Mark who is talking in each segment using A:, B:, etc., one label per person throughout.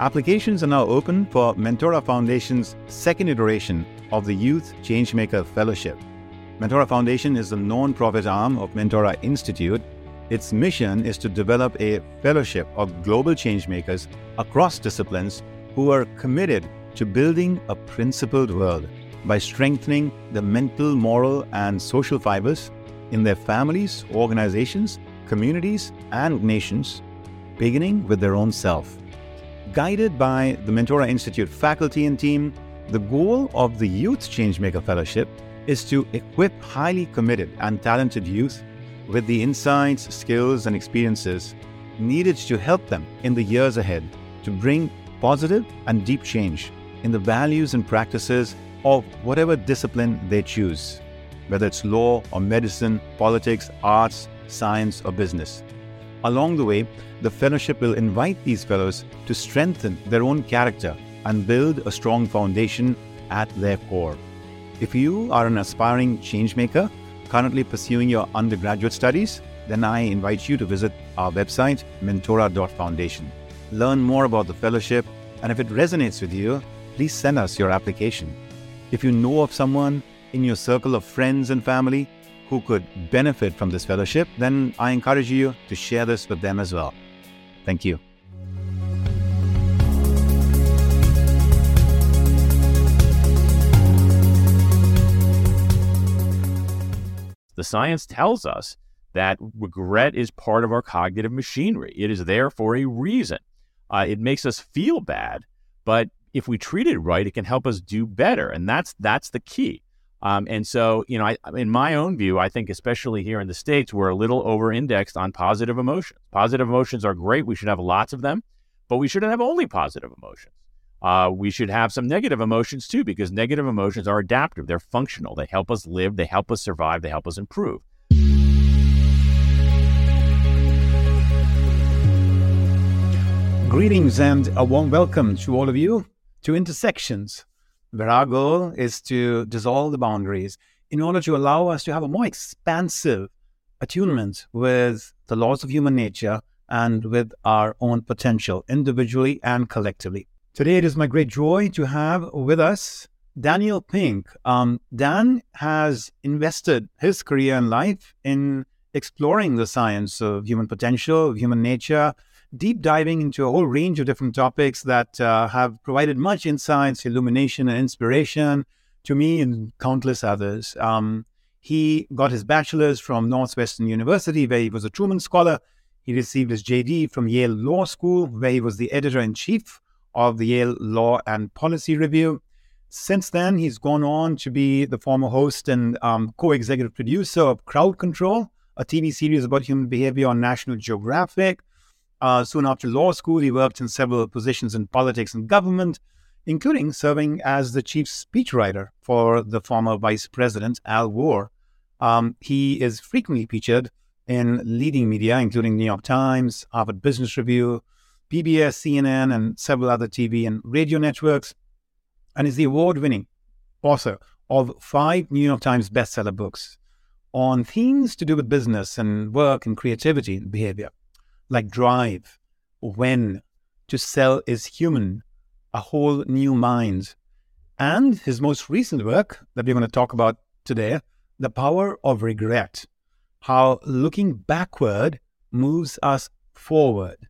A: Applications are now open for Mentora Foundation's second iteration of the Youth Changemaker Fellowship. Mentora Foundation is the non-profit arm of Mentora Institute. Its mission is to develop a fellowship of global changemakers across disciplines who are committed to building a principled world by strengthening the mental, moral, and social fibers in their families, organizations, communities, and nations, beginning with their own self. Guided by the Mentora Institute faculty and team, the goal of the Youth Changemaker Fellowship is to equip highly committed and talented youth with the insights, skills, and experiences needed to help them in the years ahead to bring positive and deep change in the values and practices of whatever discipline they choose, whether it's law or medicine, politics, arts, science, or business. Along the way, the fellowship will invite these fellows to strengthen their own character and build a strong foundation at their core. If you are an aspiring changemaker currently pursuing your undergraduate studies, then I invite you to visit our website, mentora.foundation. Learn more about the fellowship, and if it resonates with you, please send us your application. If you know of someone in your circle of friends and family who could benefit from this fellowship, then I encourage you to share this with them as well. Thank you.
B: The science tells us that regret is part of our cognitive machinery. It is there for a reason. Uh, it makes us feel bad, but if we treat it right, it can help us do better, and that's that's the key. Um, and so, you know, I, in my own view, I think especially here in the states, we're a little over-indexed on positive emotions. Positive emotions are great; we should have lots of them, but we shouldn't have only positive emotions. Uh, we should have some negative emotions too, because negative emotions are adaptive. They're functional. They help us live. They help us survive. They help us improve.
A: Greetings and a warm welcome to all of you to Intersections, where our goal is to dissolve the boundaries in order to allow us to have a more expansive attunement with the laws of human nature and with our own potential individually and collectively. Today, it is my great joy to have with us Daniel Pink. Um, Dan has invested his career and life in exploring the science of human potential, of human nature, deep diving into a whole range of different topics that uh, have provided much insights, illumination, and inspiration to me and countless others. Um, he got his bachelor's from Northwestern University, where he was a Truman Scholar. He received his JD from Yale Law School, where he was the editor in chief of the Yale Law and Policy Review. Since then, he's gone on to be the former host and um, co executive producer of Crowd Control, a TV series about human behavior on National Geographic. Uh, soon after law school, he worked in several positions in politics and government, including serving as the chief speechwriter for the former vice president, Al Gore. Um, he is frequently featured in leading media, including New York Times, Harvard Business Review, PBS, CNN, and several other TV and radio networks, and is the award winning author of five New York Times bestseller books on themes to do with business and work and creativity and behavior, like Drive, When, To Sell is Human, A Whole New Mind, and his most recent work that we're going to talk about today, The Power of Regret How Looking Backward Moves Us Forward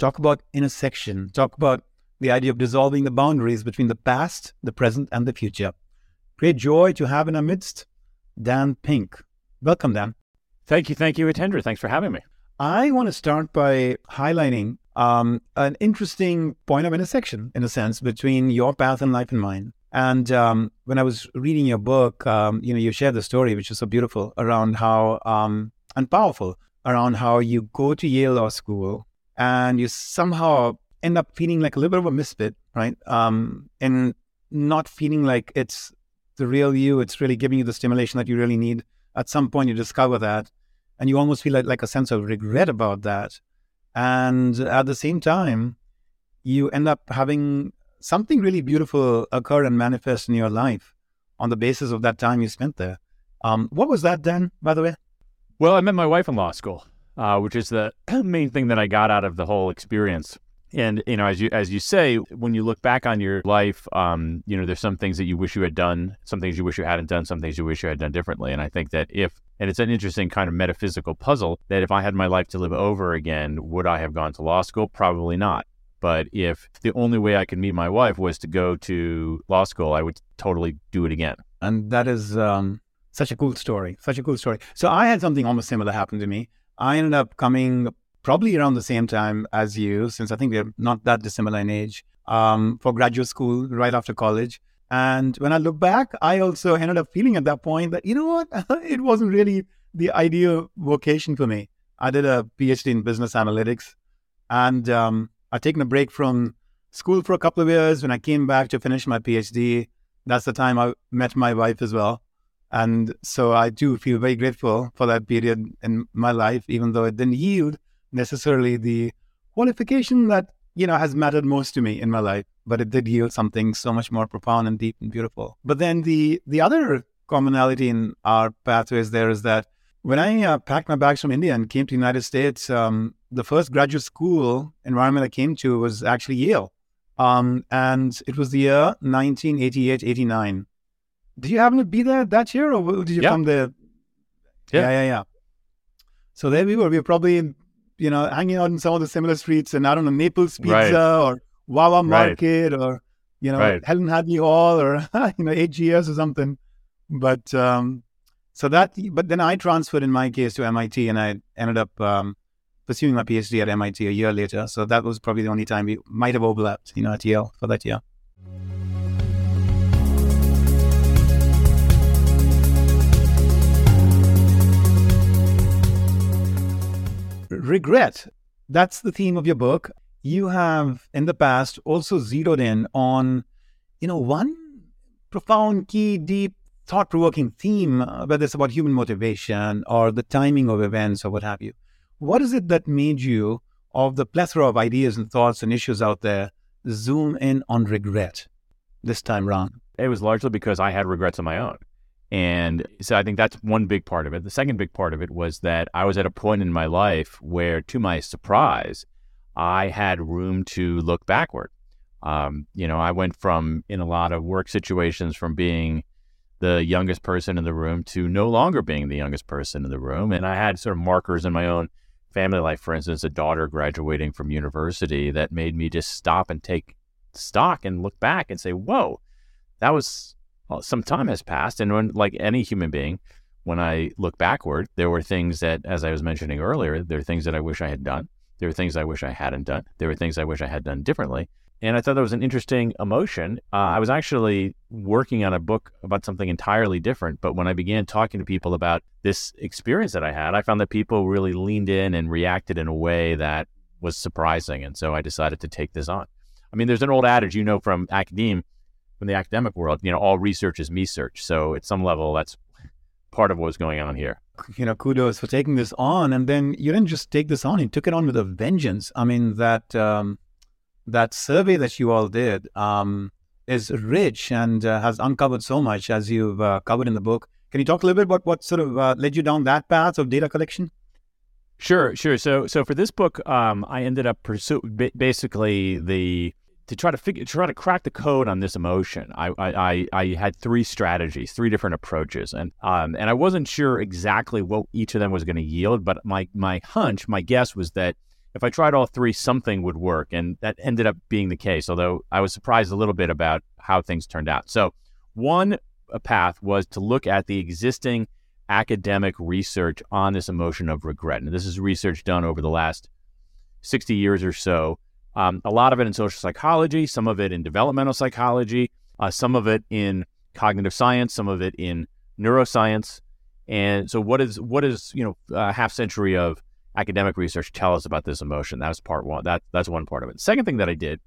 A: talk about intersection, talk about the idea of dissolving the boundaries between the past, the present, and the future. Great joy to have in our midst Dan Pink. Welcome, Dan.
B: Thank you. Thank you, Hitendra. Thanks for having me.
A: I want to start by highlighting um, an interesting point of intersection, in a sense, between your path in life and mine. And um, when I was reading your book, um, you know, you shared the story, which is so beautiful, around how um, and powerful, around how you go to Yale Law School and you somehow end up feeling like a little bit of a misfit, right? Um, and not feeling like it's the real you. It's really giving you the stimulation that you really need. At some point, you discover that, and you almost feel like, like a sense of regret about that. And at the same time, you end up having something really beautiful occur and manifest in your life on the basis of that time you spent there. Um, what was that, Dan, by the way?
B: Well, I met my wife in law school uh, which is the main thing that I got out of the whole experience. And you know, as you as you say, when you look back on your life, um, you know, there's some things that you wish you had done, some things you wish you hadn't done, some things you wish you had done differently. And I think that if and it's an interesting kind of metaphysical puzzle that if I had my life to live over again, would I have gone to law school? Probably not. But if the only way I could meet my wife was to go to law school, I would totally do it again.
A: And that is um, such a cool story. Such a cool story. So I had something almost similar happen to me. I ended up coming probably around the same time as you, since I think we're not that dissimilar in age, um, for graduate school right after college. And when I look back, I also ended up feeling at that point that, you know what, it wasn't really the ideal vocation for me. I did a PhD in business analytics and um, I'd taken a break from school for a couple of years. When I came back to finish my PhD, that's the time I met my wife as well. And so I do feel very grateful for that period in my life, even though it didn't yield necessarily the qualification that, you know, has mattered most to me in my life, but it did yield something so much more profound and deep and beautiful. But then the the other commonality in our pathways there is that when I uh, packed my bags from India and came to the United States, um, the first graduate school environment I came to was actually Yale. Um, and it was the year 1988 89. Did you happen to be there that year or did you
B: yeah.
A: come there?
B: Yeah.
A: yeah, yeah, yeah. So there we were. We were probably, you know, hanging out in some of the similar streets and I don't know, Naples Pizza
B: Right.
A: or Wawa
B: Right.
A: Market or, you know,
B: Right.
A: Helen Hadley Hall or, you know, AGS or something. But um, so that, but then I transferred in my case to MIT and I ended up um, pursuing my PhD at MIT a year later. So that was probably the only time we might have overlapped, you know, at Yale for that year. Regret. That's the theme of your book. You have in the past also zeroed in on, you know, one profound, key, deep, thought provoking theme, uh, whether it's about human motivation or the timing of events or what have you. What is it that made you, of the plethora of ideas and thoughts and issues out there, zoom in on regret this time round?
B: It was largely because I had regrets of my own. And so I think that's one big part of it. The second big part of it was that I was at a point in my life where, to my surprise, I had room to look backward. Um, you know, I went from, in a lot of work situations, from being the youngest person in the room to no longer being the youngest person in the room. And I had sort of markers in my own family life, for instance, a daughter graduating from university that made me just stop and take stock and look back and say, whoa, that was well, some time has passed. And when, like any human being, when I look backward, there were things that, as I was mentioning earlier, there are things that I wish I had done. There were things I wish I hadn't done. There were things I wish I had done differently. And I thought that was an interesting emotion. Uh, I was actually working on a book about something entirely different. But when I began talking to people about this experience that I had, I found that people really leaned in and reacted in a way that was surprising. And so I decided to take this on. I mean, there's an old adage, you know, from academe, from the academic world, you know, all research is me search. So at some level, that's part of what's going on here.
A: you know, kudos for taking this on. And then you didn't just take this on; you took it on with a vengeance. I mean, that um, that survey that you all did um, is rich and uh, has uncovered so much, as you've uh, covered in the book. Can you talk a little bit about what sort of uh, led you down that path of data collection?
B: Sure, sure. So, so for this book, um, I ended up pursue ba- basically the to try to figure, try to crack the code on this emotion. I, I, I, had three strategies, three different approaches, and um, and I wasn't sure exactly what each of them was going to yield. But my my hunch, my guess was that if I tried all three, something would work, and that ended up being the case. Although I was surprised a little bit about how things turned out. So, one path was to look at the existing academic research on this emotion of regret. And this is research done over the last 60 years or so. Um, a lot of it in social psychology, some of it in developmental psychology, uh, some of it in cognitive science, some of it in neuroscience. And so, what is what is you know a half century of academic research tell us about this emotion? That was part one. That that's one part of it. The second thing that I did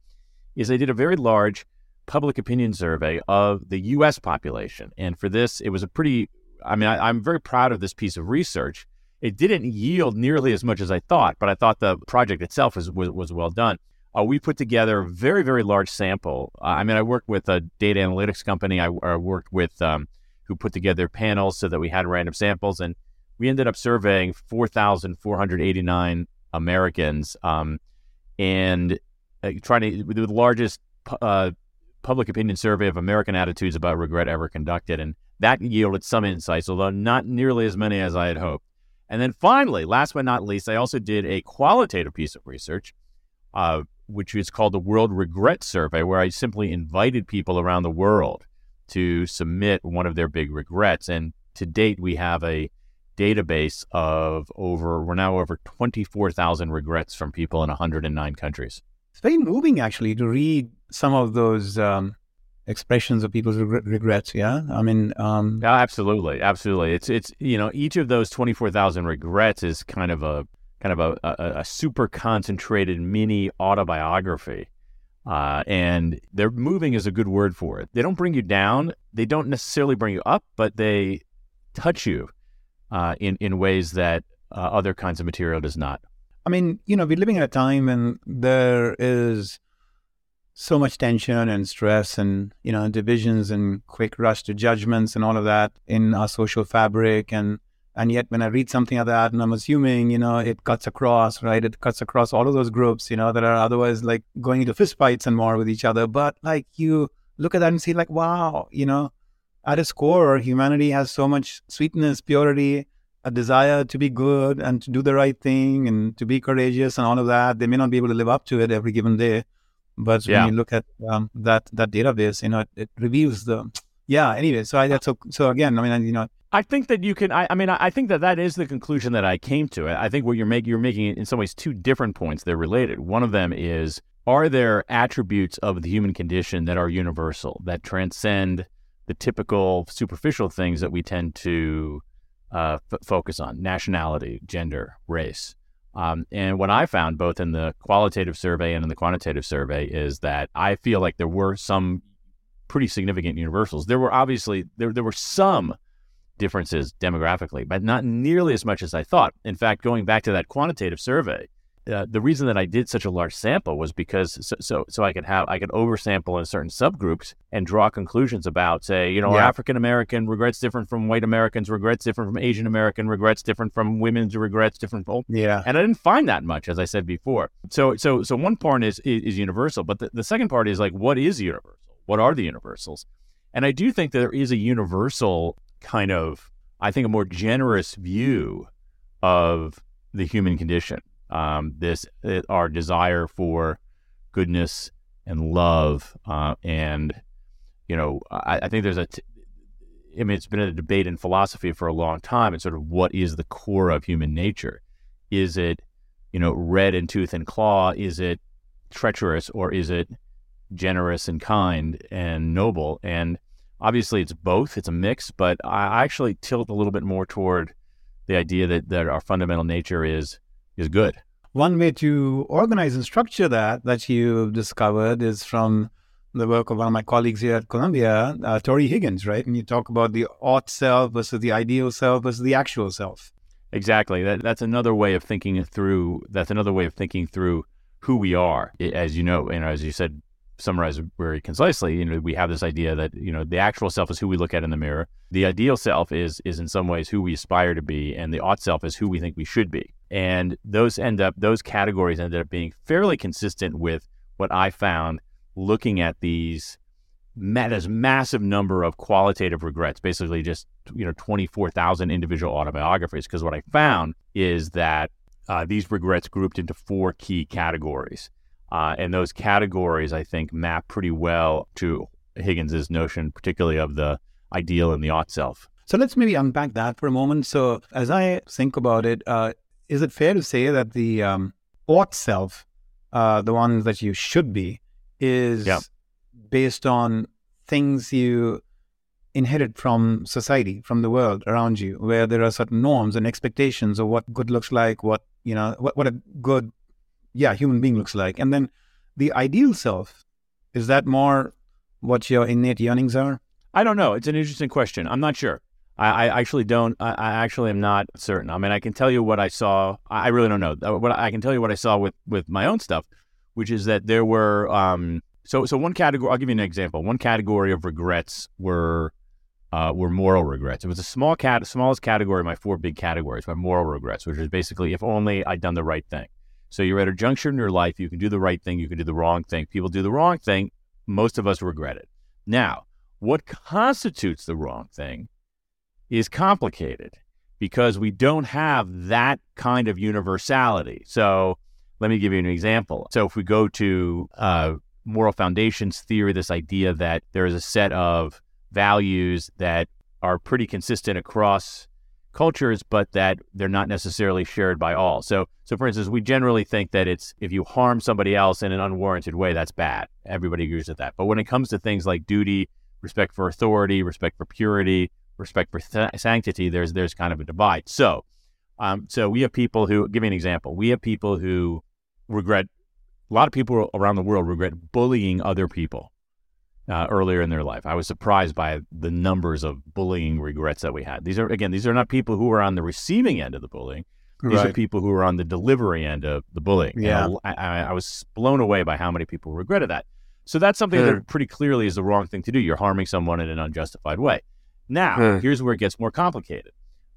B: is I did a very large public opinion survey of the U.S. population, and for this, it was a pretty I mean, I, am very proud of this piece of research. It didn't yield nearly as much as I thought, but I thought the project itself was was, was well done. Uh, we put together a very very large sample. Uh, I mean, I worked with a data analytics company. I, I worked with um, who put together panels so that we had random samples, and we ended up surveying 4,489 Americans. Um, and uh, trying to the largest uh, public opinion survey of American attitudes about regret ever conducted, and that yielded some insights, although not nearly as many as I had hoped. And then finally, last but not least, I also did a qualitative piece of research, uh, which is called the World Regret Survey, where I simply invited people around the world to submit one of their big regrets. And to date, we have a database of over, we're now over 24,000 regrets from people in 109 countries.
A: It's very moving, actually, to read some of those um, expressions of people's regrets. Yeah, I mean, um...
B: yeah, absolutely, absolutely. It's it's you know each of those 24,000 regrets is kind of a kind of a, a, a super concentrated mini autobiography. Uh, and they're moving is a good word for it. They don't bring you down. They don't necessarily bring you up, but they touch you uh, in in ways that uh, other kinds of material does not.
A: I mean, you know, we're living in a time when there is so much tension and stress and you know divisions and quick rush to judgments and all of that in our social fabric and and yet when i read something like that and i'm assuming you know it cuts across right? It cuts across all of those groups you know that are otherwise like going into fistfights and more with each other. But like you look at that and see like wow you know at its core humanity has so much sweetness purity a desire to be good and to do the right thing and to be courageous and all of that. They may not be able to live up to it every given day. But yeah. when you look at um, that that database you know it, it reveals the yeah anyway so i that's so so again i mean you know
B: I think that you can. I, I, mean, I think that that is the conclusion that I came to. I think what you're making, you're making in some ways two different points. They're related. One of them is: Are there attributes of the human condition that are universal, that transcend the typical superficial things that we tend to uh, f- focus on? Nationality, gender, race. Um, and what I found, both in the qualitative survey and in the quantitative survey, is that I feel like there were some pretty significant universals. There were obviously there there were some differences demographically, but not nearly as much as I thought. In fact, going back to that quantitative survey, uh, the reason that I did such a large sample was because so, so so I could have I could oversample in certain subgroups and draw conclusions about say you know yeah. African American regrets different from white Americans regrets different from Asian American regrets different from women's regrets different from
A: yeah.
B: And I didn't find that much as I said before. So so so one part is is, is universal but the, the second part is like what is universal? What are the universals? And I do think that there is a universal kind of, I think, a more generous view of the human condition. Um, this uh, our desire for goodness and love, uh, and you know, I, I think there's a. T- I mean, it's been a debate in philosophy for a long time. It's sort of what is the core of human nature? Is it, you know, red in tooth and claw? Is it treacherous or is it generous and kind and noble? And obviously it's both, it's a mix, but I actually tilt a little bit more toward the idea that, that our fundamental nature is is good.
A: One way to organize and structure that that you've discovered is from the work of one of my colleagues here at Columbia, uh, Tory Higgins, right? And you talk about the ought self versus the ideal self versus the actual self.
B: Exactly. That, that's another way of thinking through. That's another way of thinking through who we are. As you know, and as you said summarize very concisely, you know, we have this idea that you know the actual self is who we look at in the mirror. The ideal self is is in some ways who we aspire to be, and the ought self is who we think we should be. And those end up those categories ended up being fairly consistent with what I found looking at these this massive number of qualitative regrets, basically just you know twenty four thousand individual autobiographies. Because what I found is that uh, these regrets grouped into four key categories. Uh, and those categories, I think, map pretty well to Higgins's notion, particularly of the ideal and the ought self.
A: So let's maybe unpack that for a moment. So as I think about it, uh, is it fair to say that the um, ought self, uh, the one that you should be, is based on things you inherit from society, from the world around you, where there are certain norms and expectations of what good looks like, what you know, what, what a good yeah, human being looks like. And then the ideal self, is that more what your innate yearnings are?
B: I don't know. It's an interesting question. I'm not sure. I, I actually don't. I, I, actually am not certain. I mean, I can tell you what I saw. I really don't know. Uh, what I can tell you what I saw with with my own stuff, which is that there were. Um, so so one category. I'll give you an example. One category of regrets were uh, were moral regrets. It was a small cat, smallest category. of My four big categories. My moral regrets, which is basically if only I'd done the right thing. So you're at a juncture in your life. You can do the right thing. You can do the wrong thing. People do the wrong thing. Most of us regret it. Now, what constitutes the wrong thing is complicated because we don't have that kind of universality. So let me give you an example. So if we go to uh, moral foundations theory, this idea that there is a set of values that are pretty consistent across cultures, but that they're not necessarily shared by all. So, so for instance, we generally think that it's if you harm somebody else in an unwarranted way, that's bad. Everybody agrees with that. But when it comes to things like duty, respect for authority, respect for purity, respect for th- sanctity, there's there's kind of a divide. So, um, so we have people who give me an example. We have people who regret, a lot of people around the world regret bullying other people uh, earlier in their life. I was surprised by the numbers of bullying regrets that we had. These are, again, these are not people who are on the receiving end of the bullying. These right. are people who are on the delivery end of the bullying.
A: Yeah.
B: I, I, I, was blown away by how many people regretted that. So that's something that pretty clearly is the wrong thing to do. You're harming someone in an unjustified way. Now, here's where it gets more complicated.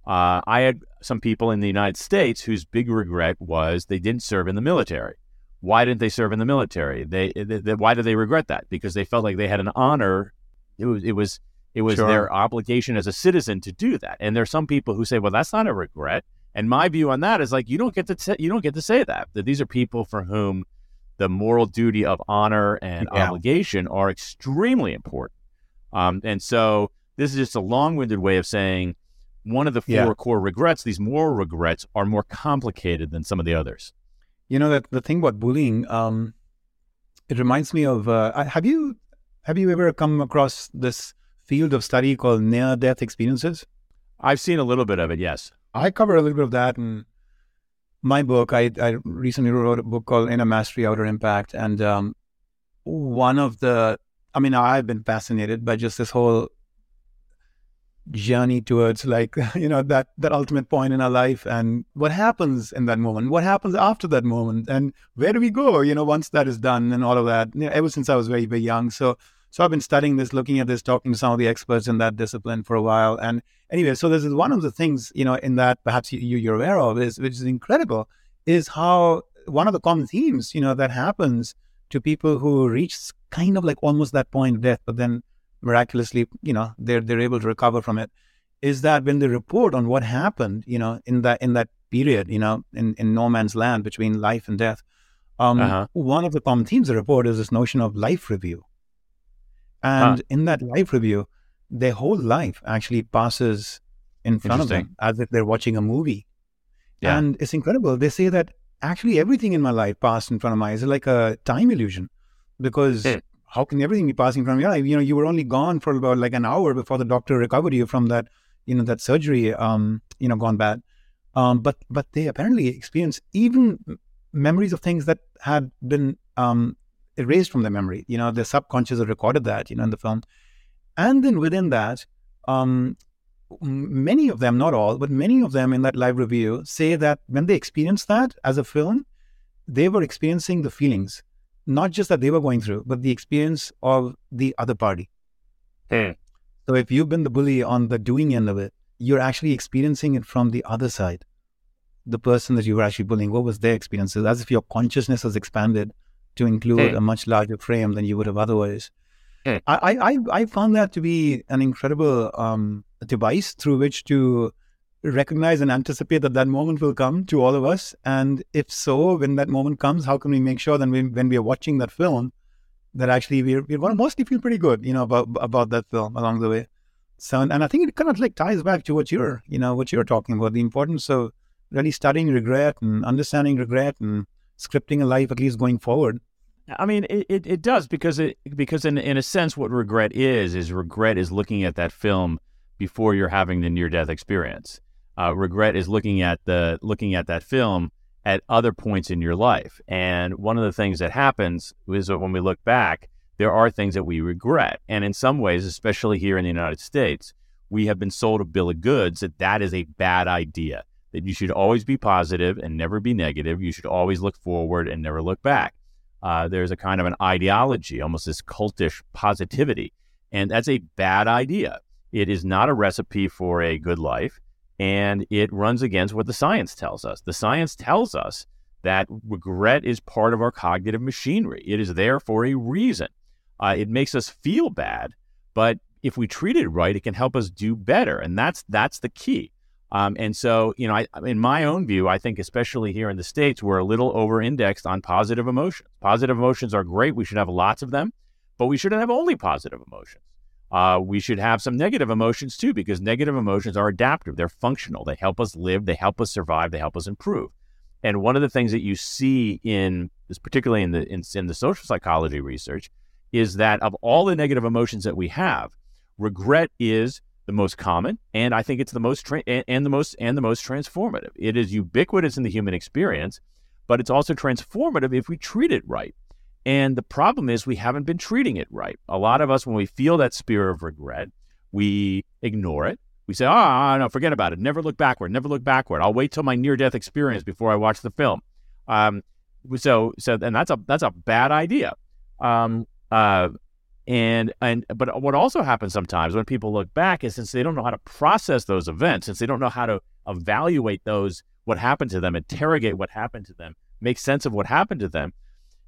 B: Uh, I had some people in the United States whose big regret was they didn't serve in the military. Why didn't they serve in the military? They, they, they why did they regret that? Because they felt like they had an honor. It was it was it was sure. their obligation as a citizen to do that. And there's some people who say, well, that's not a regret. And my view on that is like you don't get to t- you don't get to say that. That these are people for whom the moral duty of honor and yeah. obligation are extremely important. Um, and so this is just a long-winded way of saying one of the four yeah. core regrets, these moral regrets, are more complicated than some of the others.
A: You know that the thing about bullying, um, it reminds me of. Uh, have you have you ever come across this field of study called near-death experiences?
B: I've seen a little bit of it. Yes,
A: I cover a little bit of that in my book. I, I recently wrote a book called Inner Mastery, Outer Impact, and um, one of the. I mean, I've been fascinated by just this whole journey towards like you know that that ultimate point in our life. And what happens in that moment? What happens after that moment? And where do we go you know once that is done and all of that? You know, ever since i was very very young. So so i've been studying this looking at this talking to some of the experts in that discipline for a while. And anyway so this is one of the things you know in that perhaps you, you're aware of is which is incredible is how one of the common themes you know that happens to people who reach kind of like almost that point of death but then miraculously, you know, they're they're able to recover from it, is that when they report on what happened, you know, in that in that period, you know, in, in no man's land between life and death, um, uh-huh. one of the common themes they report is this notion of life review. And huh. in that life review, their whole life actually passes in front of them as if they're watching a movie. Yeah. And it's incredible. They say that actually everything in my life passed in front of my eyes. It's like a time illusion because hmm how can everything be passing from your life? You know, you were only gone for about like an hour before the doctor recovered you from that, you know, that surgery, um, you know, gone bad. Um, but but they apparently experienced even memories of things that had been um, erased from their memory. You know, their subconscious had recorded that, you know, in the film. And then within that, um, many of them, not all, but many of them in that live review say that when they experienced that as a film, they were experiencing the feelings not just that they were going through, but the experience of the other party.
B: Hmm.
A: So if you've been the bully on the doing end of it, you're actually experiencing it from the other side. The person that you were actually bullying, what was their experiences? As if your consciousness has expanded to include hmm. a much larger frame than you would have otherwise. Hmm. I, I, I found that to be an incredible um, device through which to recognize and anticipate that that moment will come to all of us? And if so, when that moment comes, how can we make sure that we, when we are watching that film, that actually we're, we're going to mostly feel pretty good, you know, about about that film along the way. So, and I think it kind of like ties back to what you're, you know, what you're talking about, the importance of really studying regret and understanding regret and scripting a life at least going forward.
B: I mean, it, it, it does because it because in in a sense, what regret is is regret is looking at that film before you're having the near death experience uh, regret is looking at the looking at that film at other points in your life. And one of the things that happens is that when we look back, there are things that we regret. And in some ways, especially here in the United States, we have been sold a bill of goods that that is a bad idea. That you should always be positive and never be negative. You should always look forward and never look back. Uh, there's a kind of an ideology, almost this cultish positivity. And that's a bad idea. It is not a recipe for a good life and it runs against what the science tells us. The science tells us that regret is part of our cognitive machinery. It is there for a reason. Uh, it makes us feel bad, but if we treat it right, it can help us do better, and that's that's the key. Um, and so, you know, I, in my own view, I think especially here in the states, we're a little over-indexed on positive emotions. Positive emotions are great; we should have lots of them, but we shouldn't have only positive emotions. Uh, we should have some negative emotions too, because negative emotions are adaptive. They're functional. They help us live. They help us survive. They help us improve. And one of the things that you see in particularly in the in, in the social psychology research, is that of all the negative emotions that we have, regret is the most common, and I think it's the most tra- and, and the most and the most transformative. It is ubiquitous in the human experience, but it's also transformative if we treat it right. And the problem is we haven't been treating it right. A lot of us, when we feel that spear of regret, we ignore it. We say, oh, no, forget about it. Never look backward. Never look backward. I'll wait till my near death experience before I watch the film. Um, so, so, and that's a that's a bad idea. Um, uh, and and but what also happens sometimes when people look back is since they don't know how to process those events, since they don't know how to evaluate those what happened to them, interrogate what happened to them, make sense of what happened to them,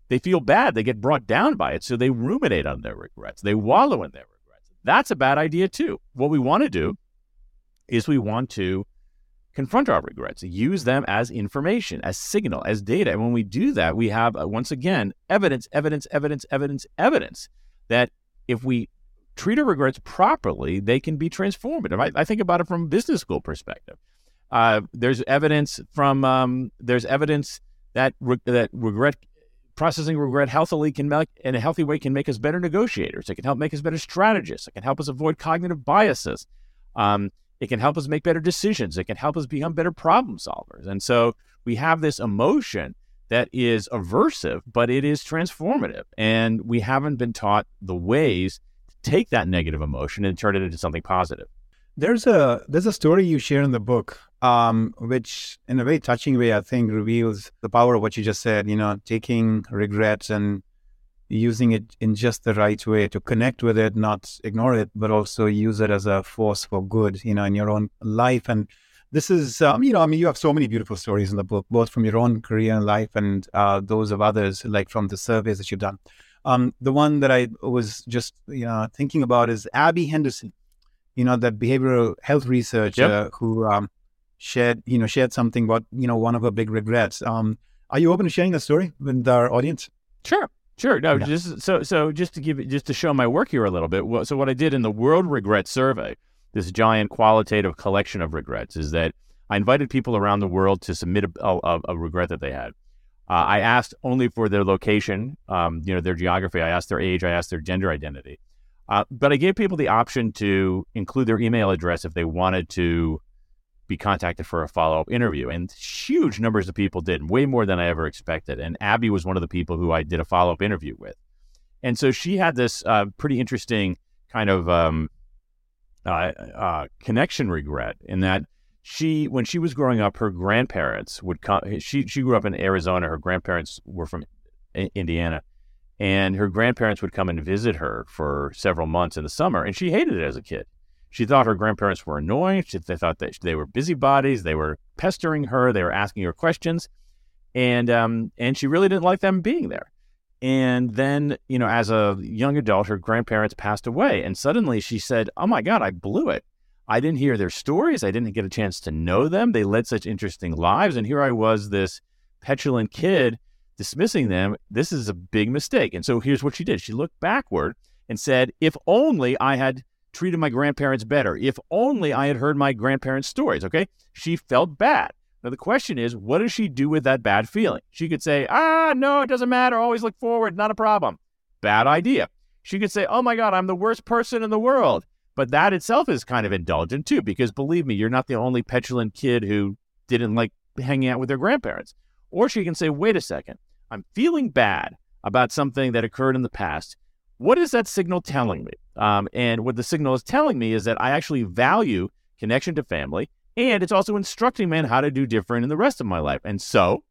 B: they feel bad. They get brought down by it. So they ruminate on their regrets. They wallow in their regrets. That's a bad idea, too. What we want to do is we want to confront our regrets, use them as information, as signal, as data. And when we do that, we have, uh, once again, evidence, evidence, evidence, evidence, evidence that if we treat our regrets properly, they can be transformative. I, I think about it from a business school perspective. Uh, there's evidence from um, there's evidence that re- that regret processing regret healthily can make in a healthy way can make us better negotiators. It can help make us better strategists. It can help us avoid cognitive biases. Um, it can help us make better decisions. It can help us become better problem solvers. And so we have this emotion that is aversive, but it is transformative. And we haven't been taught the ways to take that negative emotion and turn it into something positive.
A: There's a there's a story you share in the book, um, which in a very touching way I think reveals the power of what you just said. You know, taking regrets and using it in just the right way to connect with it, not ignore it, but also use it as a force for good. You know, in your own life. And this is, um, you know, I mean, you have so many beautiful stories in the book, both from your own career and life and uh, those of others, like from the surveys that you've done. Um, the one that I was just you know, thinking about is Abby Henderson you know, that behavioral health researcher yep. who um, shared, you know, shared something about, you know, one of her big regrets. Um, are you open to sharing that story with our audience?
B: Sure. Sure. No, yeah. just so so just to give it just to show my work here a little bit. So what I did in the World Regret Survey, this giant qualitative collection of regrets, is that I invited people around the world to submit a, a, a regret that they had. Uh, I asked only for their location, um, you know, their geography. I asked their age. I asked their gender identity. Uh, but I gave people the option to include their email address if they wanted to be contacted for a follow up interview. And huge numbers of people did, way more than I ever expected. And Abby was one of the people who I did a follow up interview with. And so she had this uh, pretty interesting kind of um, uh, uh connection regret in that she, when she was growing up, her grandparents would come. She she grew up in Arizona. Her grandparents were from Indiana, and her grandparents would come and visit her for several months in the summer, and she hated it as a kid. She thought her grandparents were annoying. She, they thought that they were busybodies. They were pestering her. They were asking her questions, and um, and she really didn't like them being there. And then, you know, as a young adult, her grandparents passed away, and suddenly she said, "Oh my God, I blew it. I didn't hear their stories. I didn't get a chance to know them. They led such interesting lives, and here I was, this petulant kid." Dismissing them, this is a big mistake. And so here's what she did she looked backward and said, if only I had treated my grandparents better, if only I had heard my grandparents' stories, okay? She felt bad. Now, the question is, what does she do with that bad feeling? She could say, ah, no, it doesn't matter. Always look forward. Not a problem. Bad idea. She could say, oh my God, I'm the worst person in the world. But that itself is kind of indulgent too, because believe me, you're not the only petulant kid who didn't like hanging out with their grandparents. Or she can say, wait a second, I'm feeling bad about something that occurred in the past. What is that signal telling me? Um, and what the signal is telling me is that I actually value connection to family, and it's also instructing me on how to do different in the rest of my life. And so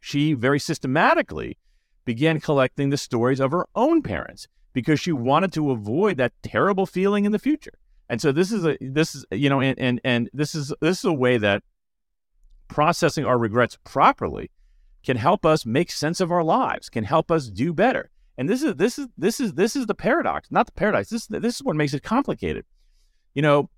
B: she very systematically began collecting the stories of her own parents because she wanted to avoid that terrible feeling in the future. And so this is a this is you know and and and this is this is a way that processing our regrets properly can help us make sense of our lives, can help us do better. And this is this is this is this is the paradox, not the paradox. This this is what makes it complicated. You know,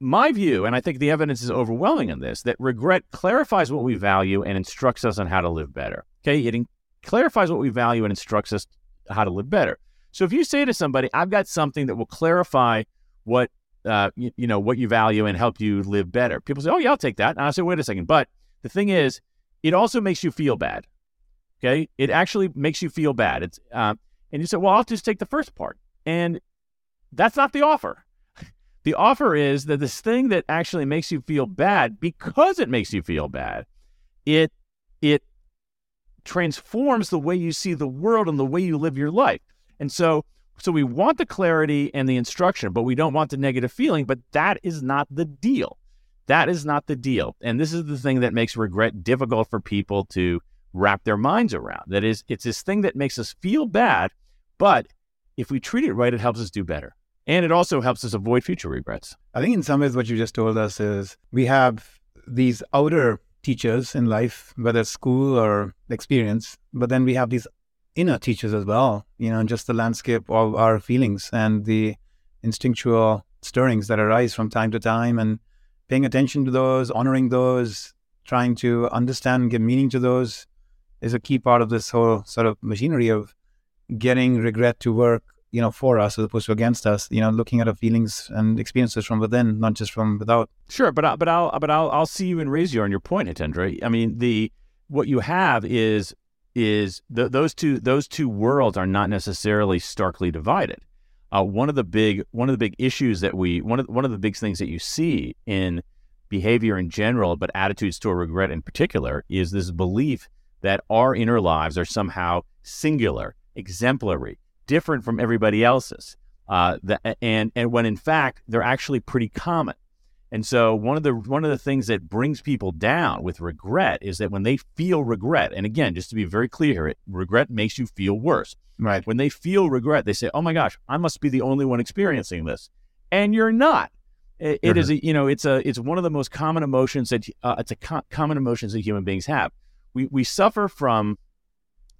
B: my view, and I think the evidence is overwhelming in this, that regret clarifies what we value and instructs us on how to live better. Okay, it in- clarifies what we value and instructs us how to live better. So if you say to somebody, "I've got something that will clarify what uh, you, you know what you value and help you live better," people say, "Oh yeah, I'll take that." And I say, "Wait a second, but the thing is, it also makes you feel bad. Okay, it actually makes you feel bad. It's uh, and you say, "Well, I'll just take the first part," and that's not the offer. The offer is that this thing that actually makes you feel bad, because it makes you feel bad, it it transforms the way you see the world and the way you live your life. And so so we want the clarity and the instruction, but we don't want the negative feeling, but that is not the deal. That is not the deal. And this is the thing that makes regret difficult for people to wrap their minds around. That is, it's this thing that makes us feel bad, but if we treat it right, it helps us do better. And it also helps us avoid future regrets.
A: I think in some ways, what you just told us is we have these outer teachers in life, whether school or experience, but then we have these inner teachers as well, you know, just the landscape of our feelings and the instinctual stirrings that arise from time to time and paying attention to those, honoring those, trying to understand and give meaning to those is a key part of this whole sort of machinery of getting regret to work, you know, for us as opposed to against us. You know, looking at our feelings and experiences from within, not just from without.
B: Sure, but I, but I'll but I'll I'll see you and raise you on your point, Hitendra. I mean, the what you have is is the, those two those two worlds are not necessarily starkly divided. Uh, one of the big one of the big issues that we one of one of the big things that you see in behavior in general, but attitudes toward regret in particular, is this belief that our inner lives are somehow singular, exemplary, different from everybody else's, uh, the, and and when in fact they're actually pretty common. And so one of the one of the things that brings people down with regret is that when they feel regret, and again, just to be very clear here, regret makes you feel worse.
A: Right.
B: When they feel regret, they say, "Oh my gosh, I must be the only one experiencing this," and you're not. It, it is a you know it's a it's one of the most common emotions that uh, it's a co- common emotions that human beings have. We we suffer from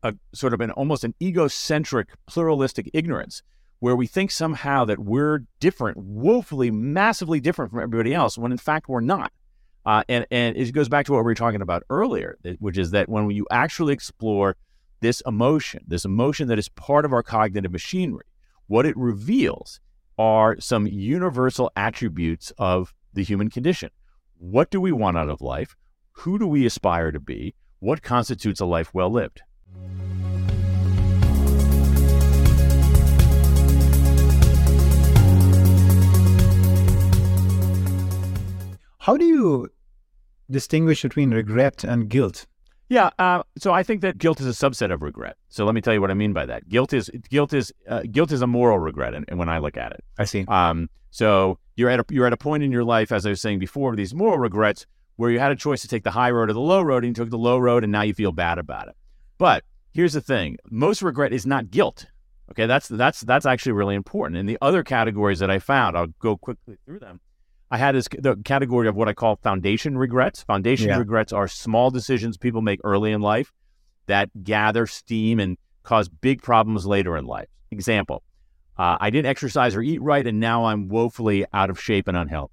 B: a sort of an almost an egocentric pluralistic ignorance where we think somehow that we're different, woefully, massively different from everybody else, when in fact we're not. Uh, and and it goes back to what we were talking about earlier, which is that when you actually explore this emotion, this emotion that is part of our cognitive machinery, what it reveals are some universal attributes of the human condition. What do we want out of life? Who do we aspire to be? What constitutes a life well lived?
A: How do you distinguish between regret and guilt?
B: Yeah, uh, so I think that guilt is a subset of regret. So let me tell you what I mean by that. Guilt is guilt is uh, guilt is a moral regret, and, when I look at it,
A: I see.
B: um, so you're at a you're at a point in your life, as I was saying before, these moral regrets where you had a choice to take the high road or the low road, and you took the low road, and now you feel bad about it. But here's the thing: most regret is not guilt. Okay, that's that's that's actually really important. And the other categories that I found, I'll go quickly through them. I had this the category of what I call foundation regrets. Foundation
A: Yeah.
B: regrets are small decisions people make early in life that gather steam and cause big problems later in life. Example: uh, I didn't exercise or eat right, and now I'm woefully out of shape and unhealthy.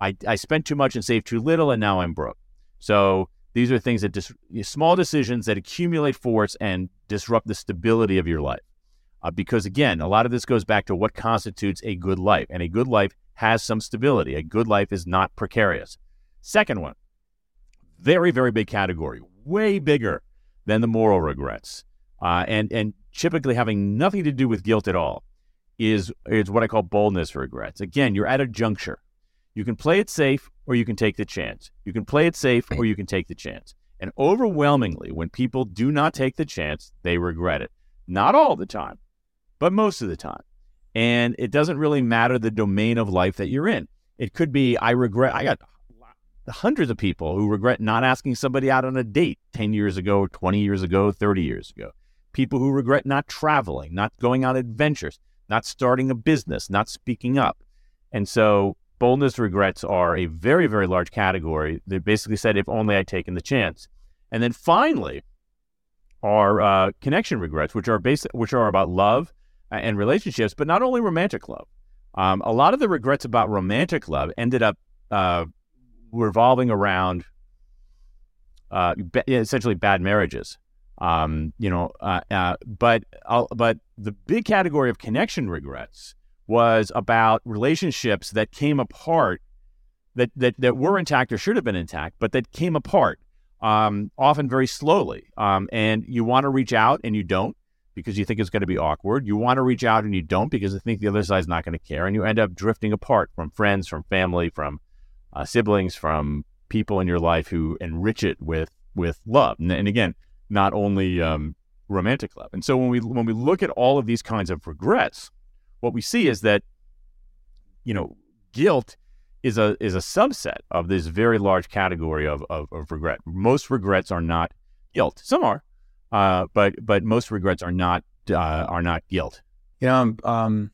B: I, I spent too much and saved too little, and now I'm broke. So these are things that dis- small decisions that accumulate force and disrupt the stability of your life. Uh, because again, a lot of this goes back to what constitutes a good life, and a good life has some stability. A good life is not precarious. Second one, very very big category, way bigger than the moral regrets, uh, and and typically having nothing to do with guilt at all, is is what I call boldness regrets. Again, you're at a juncture. You can play it safe or you can take the chance. You can play it safe or you can take the chance. And overwhelmingly, when people do not take the chance, they regret it. Not all the time, but most of the time. And it doesn't really matter the domain of life that you're in. It could be, I regret, I got hundreds of people who regret not asking somebody out on a date 10 years ago, 20 years ago, 30 years ago. People who regret not traveling, not going on adventures, not starting a business, not speaking up. And so boldness regrets are a very, very large category that basically said, if only I'd taken the chance. And then finally, are uh, connection regrets, which are basic, which are about love and relationships, but not only romantic love. Um, a lot of the regrets about romantic love ended up uh, revolving around uh, essentially bad marriages. Um, you know, uh, uh, but but the big category of connection regrets was about relationships that came apart, that that that were intact or should have been intact, but that came apart, um, often very slowly. Um, and you want to reach out and you don't because you think it's going to be awkward. You want to reach out and you don't because you think the other side's not going to care, and you end up drifting apart from friends, from family, from uh, siblings, from people in your life who enrich it with with love. And, and again, not only um, romantic love. And so when we when we look at all of these kinds of regrets, what we see is that you know guilt is a is a subset of this very large category of, of, of regret. Most regrets are not guilt. Some are, uh, but but most regrets are not uh, are not guilt.
A: You know, um,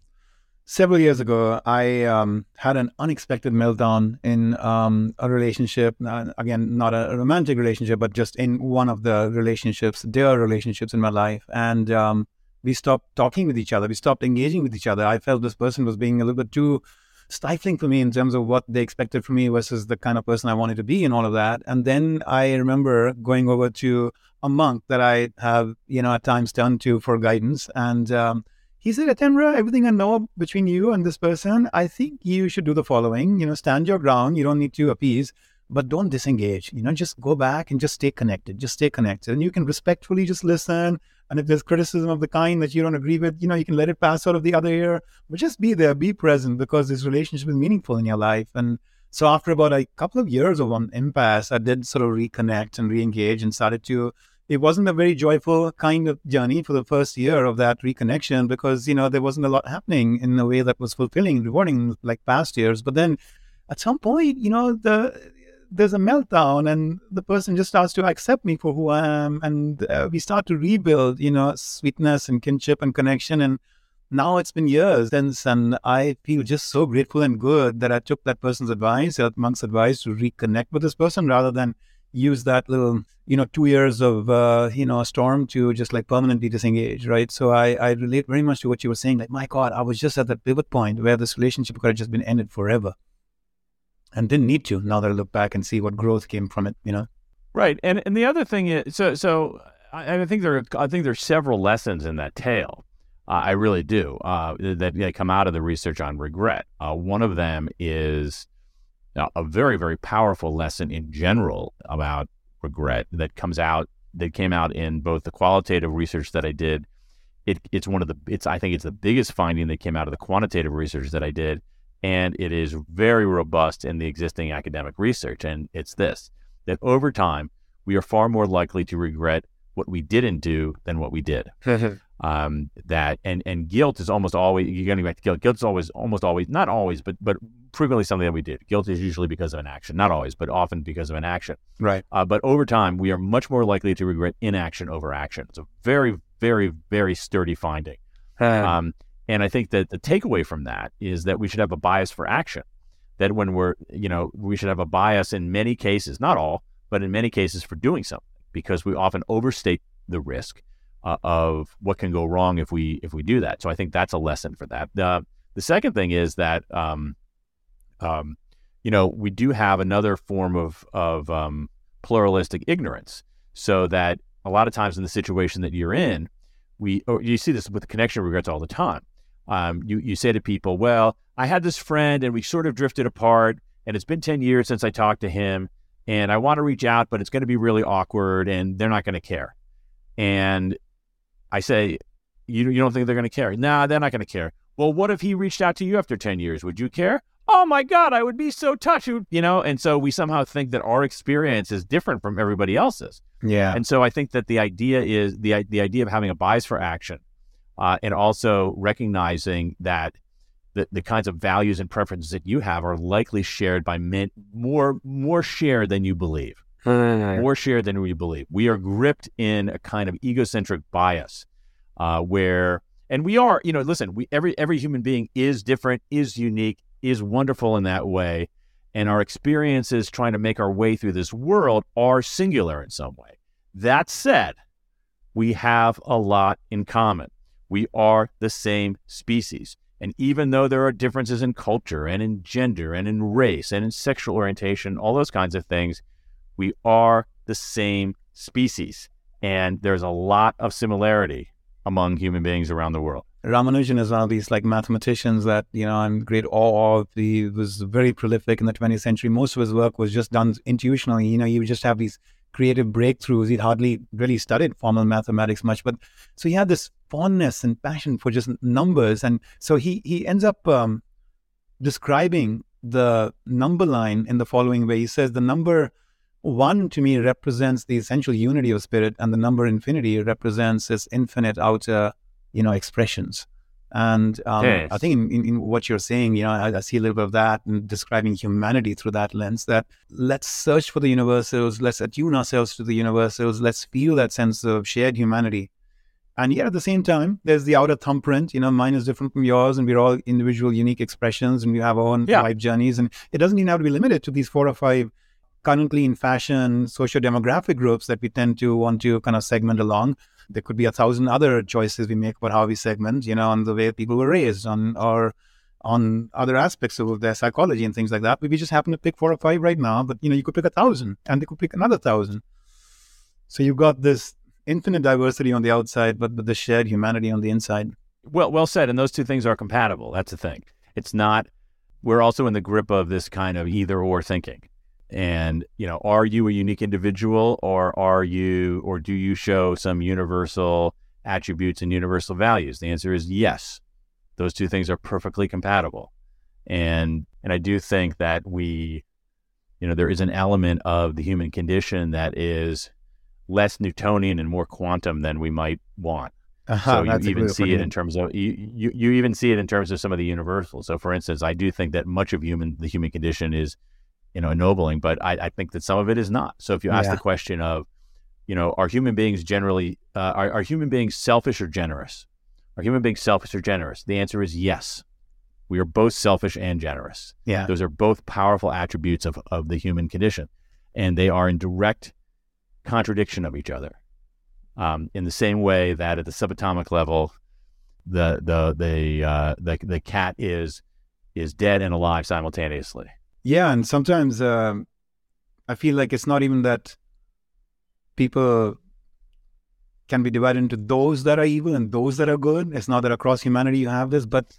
A: several years ago, I um, had an unexpected meltdown in um, a relationship. Uh, again, not a romantic relationship, but just in one of the relationships, dear relationships in my life. And um, we stopped talking with each other. We stopped engaging with each other. I felt this person was being a little bit too stifling for me in terms of what they expected from me versus the kind of person I wanted to be and all of that. And then I remember going over to a monk that I have, you know, at times turned to for guidance. And um, he said, Atendra, everything I know between you and this person, I think you should do the following. You know, stand your ground. You don't need to appease, but don't disengage. You know, just go back and just stay connected. Just stay connected. And you can respectfully just listen. And if there's criticism of the kind that you don't agree with, you know, you can let it pass out of the other ear, but just be there, be present because this relationship is meaningful in your life. And so after about a couple of years of an impasse, I did sort of reconnect and re-engage and started to it wasn't a very joyful kind of journey for the first year of that reconnection because you know there wasn't a lot happening in a way that was fulfilling and rewarding like past years. But then at some point you know the there's a meltdown and the person just starts to accept me for who i am. And uh, we start to rebuild you know sweetness and kinship and connection. And now it's been years since and i feel just so grateful and good that i took that person's advice that monk's advice to reconnect with this person rather than use that little you know two years of uh, you know a storm to just like permanently disengage right? So I, I relate very much to what you were saying like my god i was just at that pivot point where this relationship could have just been ended forever and didn't need to now that i look back and see what growth came from it you know?
B: Right. And and the other thing is so so i, I think there are, i think there's several lessons in that tale. Uh, i really do uh, that, that come out of the research on regret. Uh, one of them is a very, very powerful lesson in general about regret that comes out, that came out in both the qualitative research that I did. It, it's one of the, it's, I think it's the biggest finding that came out of the quantitative research that I did. And it is very robust in the existing academic research. And it's this that over time, we are far more likely to regret what we didn't do than what we did. um, that and and guilt is almost always you're getting back to guilt. Guilt is always almost always not always, but but frequently something that we did. Guilt is usually because of an action, not always, but often because of an action.
A: Right.
B: Uh, but over time, we are much more likely to regret inaction over action. It's a very very very sturdy finding. um, and I think that the takeaway from that is that we should have a bias for action. That when we're you know we should have a bias in many cases, not all, but in many cases for doing something because we often overstate the risk uh, of what can go wrong if we if we do that. So I think that's a lesson for that. The the second thing is that um, um, you know we do have another form of of um, pluralistic ignorance, so that a lot of times in the situation that you're in, we you see this with connection regrets all the time. Um, you you say to people, "Well, I had this friend and we sort of drifted apart, and it's been ten years since I talked to him." And I want to reach out, but it's going to be really awkward and they're not going to care. And I say, you, you don't think they're going to care? Nah, they're not going to care. Well, what if he reached out to you after 10 years? Would you care? Oh my God, I would be so touched, you know? And so we somehow think that our experience is different from everybody else's.
A: Yeah.
B: And so I think that the idea is the, the idea of having a bias for action uh, and also recognizing that the, the kinds of values and preferences that you have are likely shared by men, more, more shared than you believe more shared than we believe. We are gripped in a kind of egocentric bias uh, where, and we are, you know, listen, we every every human being is different, is unique, is wonderful in that way, and our experiences trying to make our way through this world are singular in some way. That said, we have a lot in common. We are the same species. And even though there are differences in culture and in gender and in race and in sexual orientation, all those kinds of things, we are the same species. And there's a lot of similarity among human beings around the world.
A: Ramanujan is one of these like mathematicians that you know I'm great awe of. He was very prolific in the 20th century. Most of his work was just done intuitionally. You know, he would just have these creative breakthroughs. He'd hardly really studied formal mathematics much, but so he had this fondness and passion for just numbers, and so he he ends up um, describing the number line in the following way. He says the number one to me represents the essential unity of spirit, and the number infinity represents this infinite outer, you know, expressions. And um, yes. I think in, in, what you're saying, you know, I, I, see a little bit of that and describing humanity through that lens. That let's search for the universals, let's attune ourselves to the universals, let's feel that sense of shared humanity. And yet at the same time, there's the outer thumbprint. You know, mine is different from yours, and we're all individual, unique expressions, and we have our own yeah. life journeys. And it doesn't even have to be limited to these four or five currently in fashion socio-demographic groups that we tend to want to kind of segment along. There could be a thousand other choices we make about how we segment, you know, on the way people were raised, on or on other aspects of their psychology and things like that. But we just happen to pick four or five right now. But you know, you could pick a thousand, and they could pick another thousand. So you've got this infinite diversity on the outside, but but the shared humanity on the inside.
B: Well, well said. And those two things are compatible. That's the thing. It's not. We're also in the grip of this kind of either or thinking. And, you know, are you a unique individual or are you, or do you show some universal attributes and universal values? The answer is yes. Those two things are perfectly compatible. And, and I do think that we, you know, there is an element of the human condition that is less Newtonian and more quantum than we might want. Uh-huh, so you even see it in terms of you, you, you even see it in terms of some of the universals. So for instance, I do think that much of human the human condition is you know, ennobling, but I, I think that some of it is not. So if you ask yeah. the question of, you know, are human beings generally, uh, are, are human beings selfish or generous? Are human beings selfish or generous? The answer is yes. We are both selfish and generous.
A: Yeah.
B: Those are both powerful attributes of, of the human condition. And they are in direct contradiction of each other. Um, in the same way that at the subatomic level, the the the uh, the the cat is is dead and alive simultaneously.
A: Yeah, and sometimes uh, I feel like it's not even that people can be divided into those that are evil and those that are good. It's not that across humanity you have this, but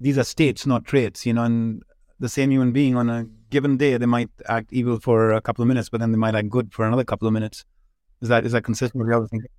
A: these are states, not traits. You know, and the same human being on a given day they might act evil for a couple of minutes, but then they might act good for another couple of minutes. Is that is that consistent with the other thinking?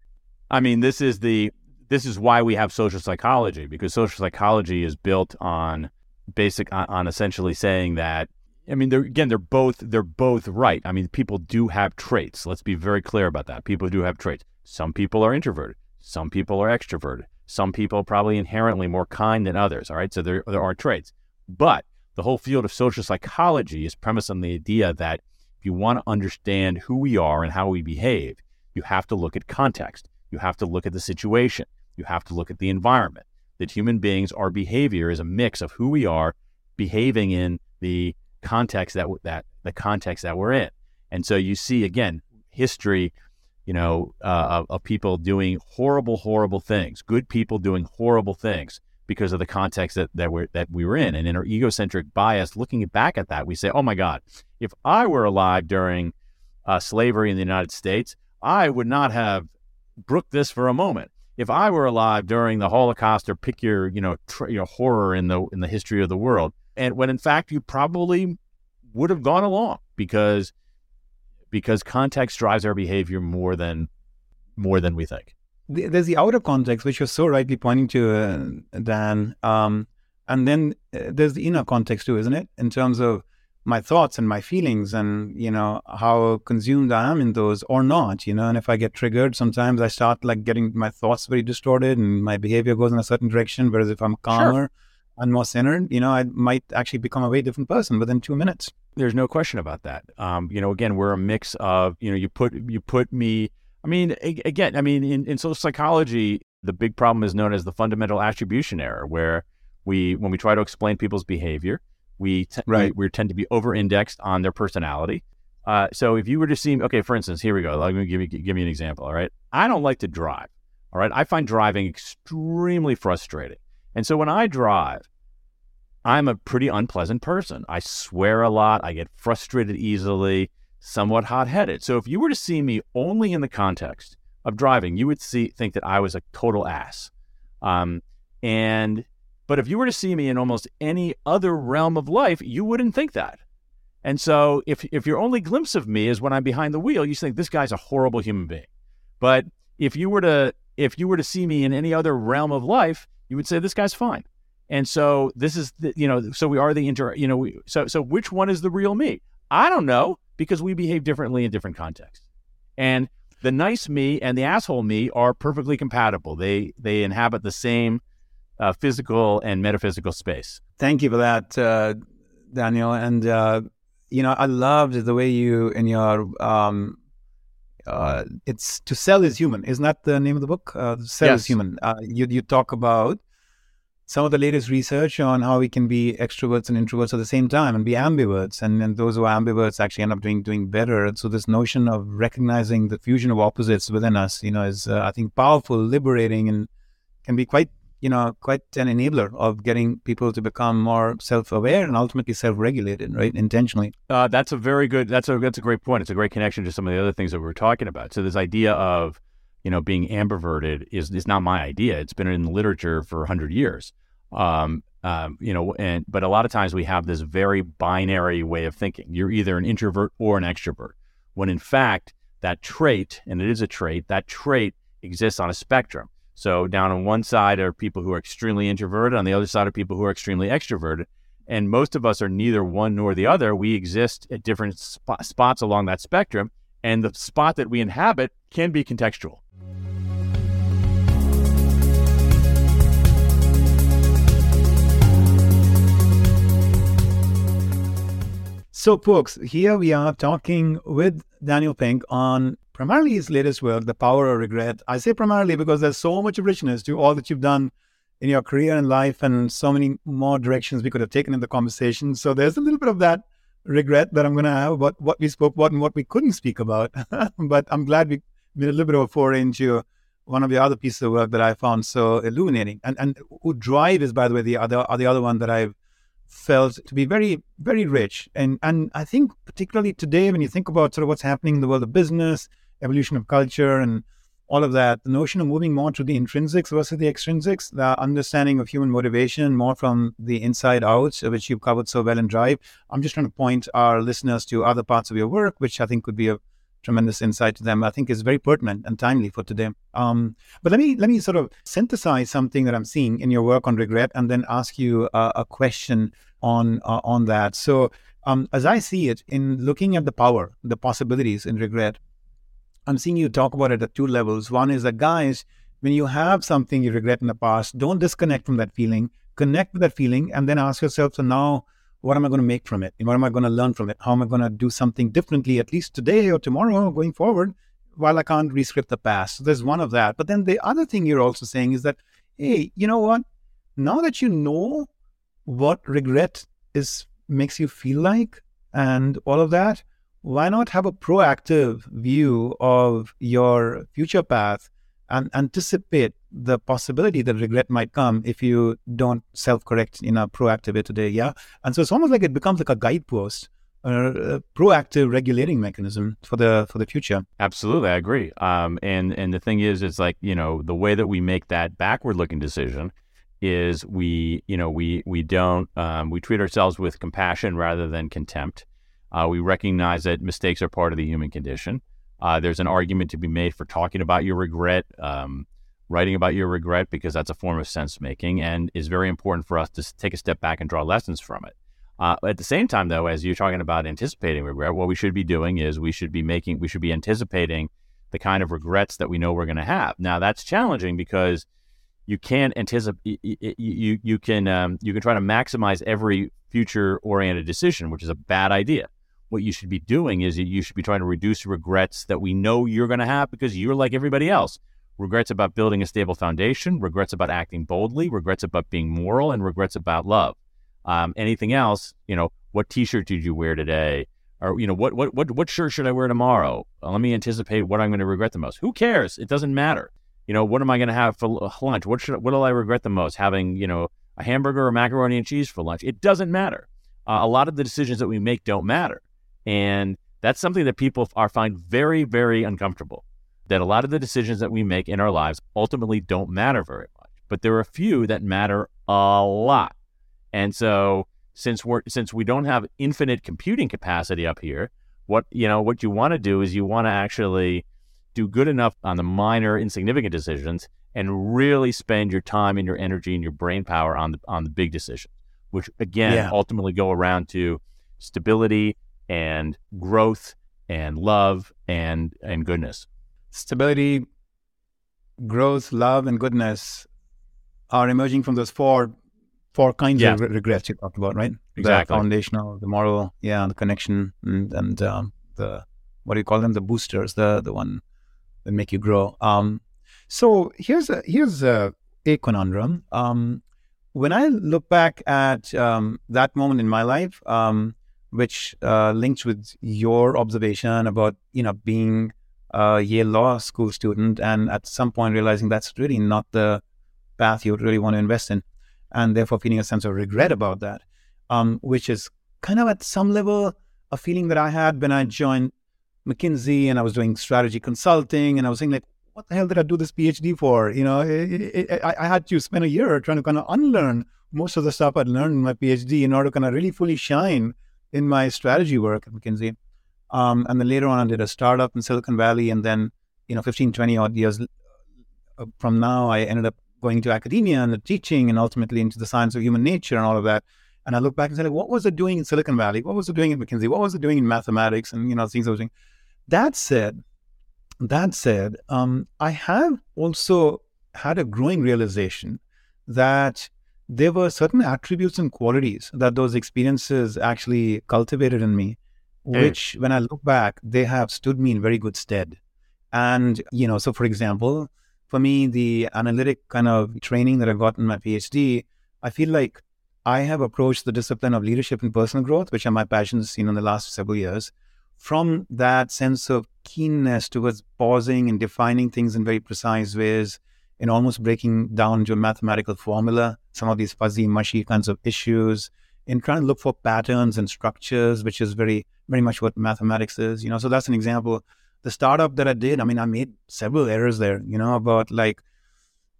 B: I mean, this is the this is why we have social psychology because social psychology is built on basic on, on essentially saying that I mean, they're again, they're both they're both right. I mean, people do have traits. Let's be very clear about that. People do have traits. Some people are introverted. Some people are extroverted. Some people are probably inherently more kind than others. All right, so there there are traits. But the whole field of social psychology is premised on the idea that if you want to understand who we are and how we behave, you have to look at context. You have to look at the situation. You have to look at the environment. That human beings, our behavior is a mix of who we are, behaving in the context that that the context that we're in. And so you see again history, you know, uh, of, of, people doing horrible, horrible things, good people doing horrible things because of the context that that we that we were in. And in our egocentric bias, looking back at that, we say, "Oh my God, if I were alive during uh, slavery in the United States, I would not have brooked this for a moment." If I were alive during the Holocaust, or pick your, you know, tr- your horror in the in the history of the world, and when in fact you probably would have gone along because because context drives our behavior more than more than we think.
A: There's the outer context, which you're so rightly pointing to, uh, Dan, um, and then uh, there's the inner context too, isn't it? In terms of my thoughts and my feelings, and you know how consumed I am in those or not. You know, and if I get triggered, sometimes I start like getting my thoughts very distorted, and my behavior goes in a certain direction. Whereas if I'm calmer. Sure and more centered, you know, I might actually become a very different person within two minutes.
B: There's no question about that. Um, you know, again, we're a mix of, you know, you put you put me. I mean, again, I mean, in, in social psychology, the big problem is known as the fundamental attribution error, where we, when we try to explain people's behavior, we, t- right. we, we tend to be over-indexed on their personality, Uh, so if you were to see, okay, for instance, here we go. Let me give you give me an example. All right, I don't like to drive. All right, I find driving extremely frustrating, and so when I drive, I'm a pretty unpleasant person. I swear a lot. I get frustrated easily, somewhat hot headed. So if you were to see me only in the context of driving, you would see think that I was a total ass. Um, and but if you were to see me in almost any other realm of life, you wouldn't think that. And so if if your only glimpse of me is when I'm behind the wheel, you think this guy's a horrible human being. But if you were to if you were to see me in any other realm of life, you would say this guy's fine. And so this is the, you know, so we are the inter, you know, we, so so which one is the real me? I don't know because we behave differently in different contexts. And the nice me and the asshole me are perfectly compatible. They they inhabit the same uh, physical and metaphysical space.
A: Thank you for that, uh, Daniel. And uh, you know, I loved the way you in your um, uh, it's to sell is human. Isn't that the name of the book? Uh, sell
B: Yes.
A: is human. Uh, you you talk about some of the latest research on how we can be extroverts and introverts at the same time and be ambiverts, and, and those who are ambiverts actually end up doing doing better. And So this notion of recognizing the fusion of opposites within us, you know, is uh, I think powerful, liberating, and can be quite you know quite an enabler of getting people to become more self-aware and ultimately self-regulated, right? Intentionally.
B: Uh, that's a very good. That's a that's a great point. It's a great connection to some of the other things that we were talking about. So this idea of you know being ambiverted is is not my idea. It's been in the literature for hundred years. Um, um, you know, and but a lot of times we have this very binary way of thinking. You're either an introvert or an extrovert. When in fact that trait, and it is a trait, that trait exists on a spectrum. So down on one side are people who are extremely introverted, on the other side are people who are extremely extroverted. And most of us are neither one nor the other. We exist at different sp- spots along that spectrum, and the spot that we inhabit can be contextual.
A: So, folks, here we are talking with Daniel Pink on primarily his latest work, The Power of Regret. I say primarily because there's so much richness to all that you've done in your career and life, and so many more directions we could have taken in the conversation. So, there's a little bit of that regret that I'm going to have about what we spoke about and what we couldn't speak about. but I'm glad we made a little bit of a foray into one of the other pieces of work that I found so illuminating. And and Drive is, by the way, the other, the other one that I've felt to be very, very rich. And and I think particularly today, when you think about sort of what's happening in the world of business, evolution of culture, and all of that, the notion of moving more to the intrinsics versus the extrinsics, the understanding of human motivation more from the inside out, which you've covered so well in Drive. I'm just trying to point our listeners to other parts of your work, which I think could be a tremendous insight to them. I think is very pertinent and timely for today. Um, but let me let me sort of synthesize something that I'm seeing in your work on regret, and then ask you uh, a question on uh, on that. So, um, as I see it, in looking at the power, the possibilities in regret, I'm seeing you talk about it at two levels. One is that guys, when you have something you regret in the past, don't disconnect from that feeling. Connect with that feeling, and then ask yourself, so now what am I going to make from it? And what am I going to learn from it? How am I going to do something differently, at least today or tomorrow, going forward, while I can't rescript the past? So there's one of that. But then the other thing you're also saying is that, hey, you know what? Now that you know what regret is makes you feel like and all of that, why not have a proactive view of your future path and anticipate the possibility that regret might come if you don't self-correct in a proactive way today yeah and so it's almost like it becomes like a guidepost a proactive regulating mechanism for the for the future
B: Absolutely, I agree. Um, and and the thing is, it's like you know the way that we make that backward-looking decision is we you know we we don't um, we treat ourselves with compassion rather than contempt. Uh, we recognize that mistakes are part of the human condition. Uh, there's an argument to be made for talking about your regret, um, writing about your regret, because that's a form of sense making and is very important for us to take a step back and draw lessons from it. Uh, at the same time, though, as you're talking about anticipating regret, what we should be doing is we should be making, we should be anticipating the kind of regrets that we know we're going to have. Now, that's challenging because you can't anticipate. You you can um, you can try to maximize every future-oriented decision, which is a bad idea. What you should be doing is you should be trying to reduce regrets that we know you're going to have because you're like everybody else. Regrets about building a stable foundation, regrets about acting boldly, regrets about being moral, and regrets about love. Um, anything else, you know, what T-shirt did you wear today, or you know what what what what shirt should I wear tomorrow? Uh, let me anticipate what I'm going to regret the most. Who cares? It doesn't matter. You know, what am I going to have for lunch? What should what will I regret the most? Having you know a hamburger or macaroni and cheese for lunch? It doesn't matter. Uh, a lot of the decisions that we make don't matter, and that's something that people are find very very uncomfortable. That a lot of the decisions that we make in our lives ultimately don't matter very much, but there are a few that matter a lot, and so since we're since we don't have infinite computing capacity up here, what you know what you want to do is you want to actually do good enough on the minor insignificant decisions and really spend your time and your energy and your brain power on the on the big decisions, which again yeah. ultimately go around to stability and growth and love and and goodness.
A: Stability, growth, love, and goodness are emerging from those four four kinds yeah. of regrets you talked about, right?
B: Exactly.
A: The foundational, the moral, yeah, the connection, and, and um, the what do you call them? The boosters, the the one that make you grow. Um, so here's a here's a, a conundrum. Um, when I look back at um, that moment in my life, um, which uh, links with your observation about you know being a Yale Law School student and at some point realizing that's really not the path you would really want to invest in and therefore feeling a sense of regret about that, um, which is kind of at some level a feeling that I had when I joined McKinsey and I was doing strategy consulting and I was saying like, what the hell did I do this PhD for? You know, it, it, it, I, I had to spend a year trying to kind of unlearn most of the stuff I'd learned in my PhD in order to kind of really fully shine in my strategy work at McKinsey. Um, and then later on, I did a startup in Silicon Valley. And then, you know, 15, 20 odd years uh, from now, I ended up going to academia and teaching and ultimately into the science of human nature and all of that. And I look back and say, like, what was it doing in Silicon Valley? What was it doing in McKinsey? What was it doing in mathematics and, you know, things I was doing? That said, that said, um, I have also had a growing realization that there were certain attributes and qualities that those experiences actually cultivated in me, Eh. which when I look back, they have stood me in very good stead. And, you know, so for example, for me, the analytic kind of training that I got in my PhD, I feel like I have approached the discipline of leadership and personal growth, which are my passions, you know, in the last several years, from that sense of keenness towards pausing and defining things in very precise ways, and almost breaking down to a mathematical formula, some of these fuzzy, mushy kinds of issues, in trying to look for patterns and structures, which is very, very much what mathematics is. You know, so that's an example the startup that I did, I mean, I made several errors there, you know, about like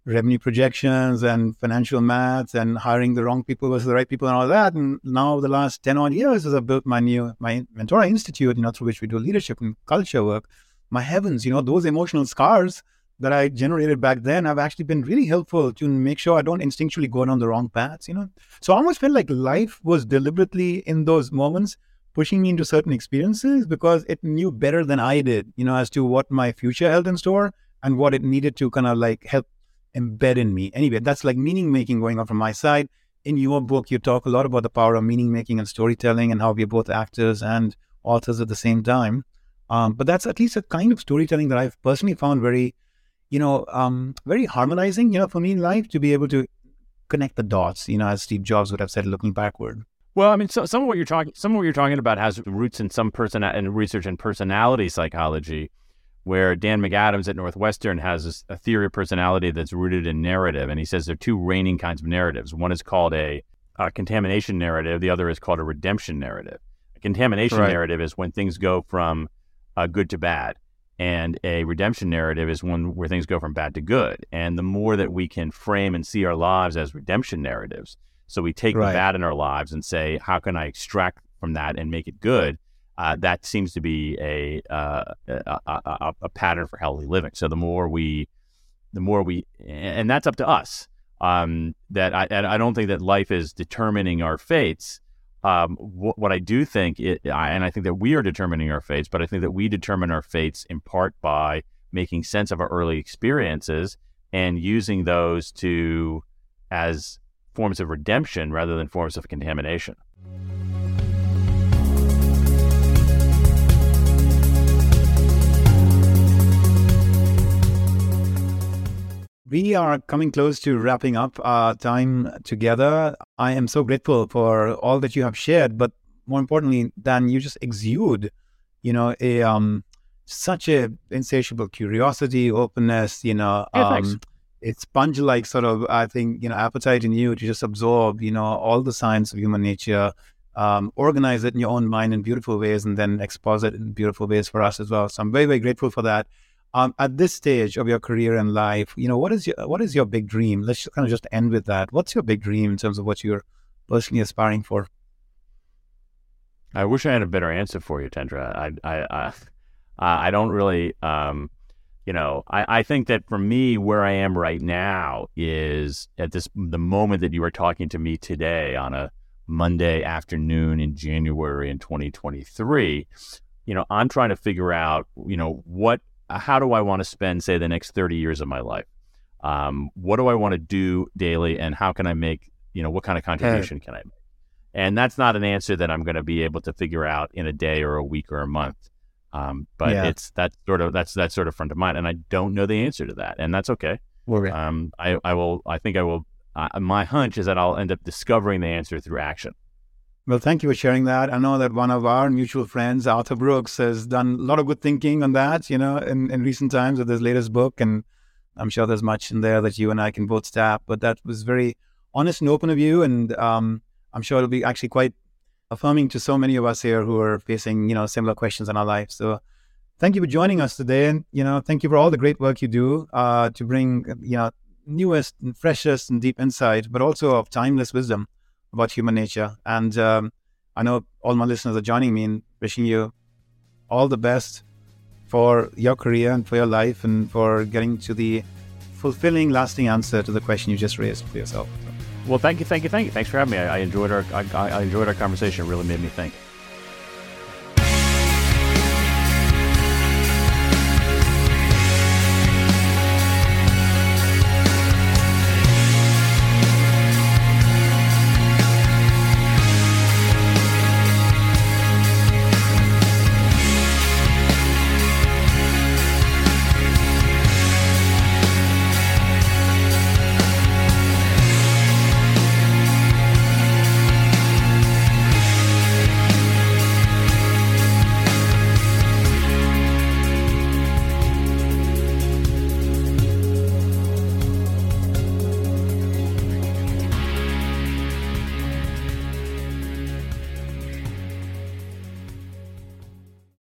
A: revenue projections and financial maths and hiring the wrong people versus the right people and all that. And now the last 10 odd years as I built my new, my Mentora Institute, you know, through which we do leadership and culture work, my heavens, you know, those emotional scars that I generated back then have actually been really helpful to make sure I don't instinctually go down the wrong paths, you know. So I almost felt like life was deliberately in those moments pushing me into certain experiences because it knew better than I did, you know, as to what my future held in store and what it needed to kind of like help embed in me. Anyway, that's like meaning making going on from my side. In your book, you talk a lot about the power of meaning making and storytelling and how we're both actors and authors at the same time. Um, but that's at least a kind of storytelling that I've personally found very, you know, um, very harmonizing, you know, for me in life to be able to connect the dots, you know, as Steve Jobs would have said, looking backward.
B: Well, I mean, so, some of what you're talking, some of what you're talking about has roots in some person in research in personality psychology, where Dan McAdams at Northwestern has a theory of personality that's rooted in narrative, and he says there are two reigning kinds of narratives. One is called a, a contamination narrative. The other is called a redemption narrative. A contamination right. narrative is when things go from uh, good to bad, and a redemption narrative is one where things go from bad to good. And the more that we can frame and see our lives as redemption narratives so we take right. the bad in our lives and say, how can I extract from that and make it good? Uh, that seems to be a, uh, a, a, a, pattern for healthy living. So the more we, the more we, and that's up to us. Um, that I, I don't think that life is determining our fates. Um, what, what, I do think, it, I, and I think that we are determining our fates, but I think that we determine our fates in part by making sense of our early experiences and using those to as forms of redemption rather than forms of contamination.
A: We are coming close to wrapping up our time together. I am so grateful for all that you have shared, but more importantly, Dan, you just exude, you know, a um, such a insatiable curiosity, openness, you know, um, it's sponge-like sort of, I think, you know, appetite in you to just absorb, you know, all the science of human nature, um, organize it in your own mind in beautiful ways, and then expose it in beautiful ways for us as well. So I'm very, very grateful for that. Um, at this stage of your career and life, you know, what is your what is your big dream? Let's just kind of just end with that. What's your big dream in terms of what you're personally aspiring for?
B: I wish I had a better answer for you, Tendra. I, I, I, I don't really, um, you know, I, I think that for me, where I am right now is at this the moment that you are talking to me today on a Monday afternoon in January in 2023. You know, I'm trying to figure out, you know, what, how do I want to spend, say, the next 30 years of my life? Um, what do I want to do daily, and how can I make, you know, what kind of contribution can I make? And that's not an answer that I'm going to be able to figure out in a day or a week or a month. Um, but
A: Yeah.
B: it's that's sort of that's that's sort of front of mind, and I don't know the answer to that, and that's okay. Um, I I will I think I will. Uh, my hunch is that I'll end up discovering the answer through action.
A: Well, thank you for sharing that. I know that one of our mutual friends, Arthur Brooks, has done a lot of good thinking on that, you know, in, in recent times with his latest book. And I'm sure there's much in there that you and I can both tap. But that was very honest and open of you. And um, I'm sure it'll be actually quite affirming to so many of us here who are facing, you know, similar questions in our lives. So thank you for joining us today. And, you know, thank you for all the great work you do uh, to bring, you know, newest and freshest and deep insight, but also of timeless wisdom about human nature. And um, I know all my listeners are joining me in wishing you all the best for your career and for your life and for getting to the fulfilling, lasting answer to the question you just raised for yourself.
B: Well, thank you, thank you, thank you. Thanks for having me. I, I enjoyed our I, I enjoyed our conversation. It really made me think.